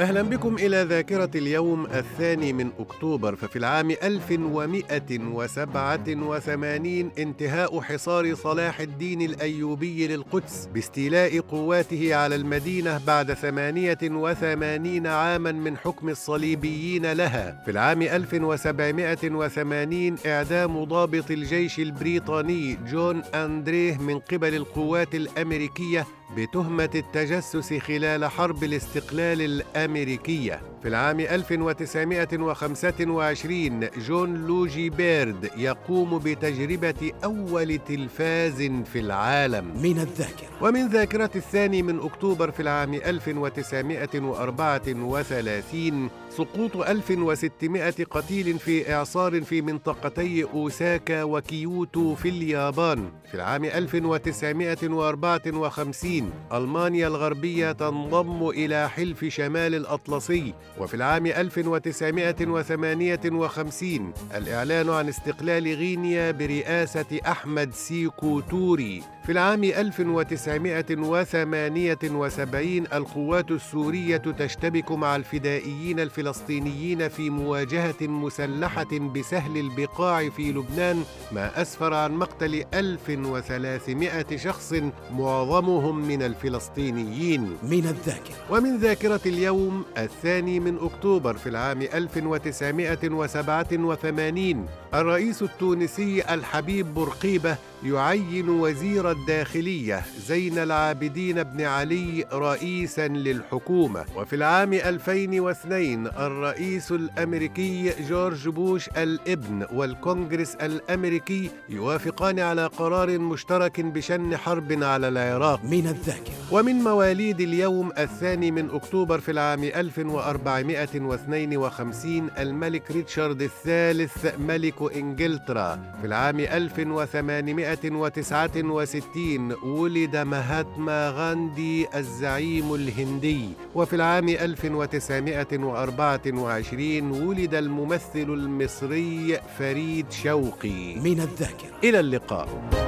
أهلا بكم إلى ذاكرة اليوم الثاني من أكتوبر ففي العام 1187 انتهاء حصار صلاح الدين الأيوبي للقدس باستيلاء قواته على المدينة بعد 88 عاما من حكم الصليبيين لها. في العام 1780 إعدام ضابط الجيش البريطاني جون أندريه من قبل القوات الأمريكية بتهمة التجسس خلال حرب الاستقلال الأمريكية. في العام 1925 جون لوجي بيرد يقوم بتجربة أول تلفاز في العالم. من الذاكرة. ومن ذاكرة الثاني من أكتوبر في العام 1934 سقوط 1600 قتيل في إعصار في منطقتي أوساكا وكيوتو في اليابان. في العام 1954 ألمانيا الغربية تنضم إلى حلف شمال الأطلسي وفي العام 1958 الإعلان عن استقلال غينيا برئاسة أحمد سيكو توري. في العام 1978 القوات السورية تشتبك مع الفدائيين الفلسطينيين في مواجهة مسلحة بسهل البقاع في لبنان ما أسفر عن مقتل 1300 شخص معظمهم من الفلسطينيين. من الذاكرة. ومن ذاكرة اليوم الثاني من أكتوبر في العام 1987 الرئيس التونسي الحبيب بورقيبة يعين وزير الداخلية زين العابدين بن علي رئيسا للحكومة. وفي العام 2002 الرئيس الأمريكي جورج بوش الابن والكونغرس الأمريكي يوافقان على قرار مشترك بشن حرب على العراق. من الذاكرة. ومن مواليد اليوم الثاني من أكتوبر في العام 1452 الملك ريتشارد الثالث ملك إنجلترا. في العام 1869 ولد مهاتما غاندي الزعيم الهندي. وفي العام 1924 ولد الممثل المصري فريد شوقي. من الذاكرة. إلى اللقاء.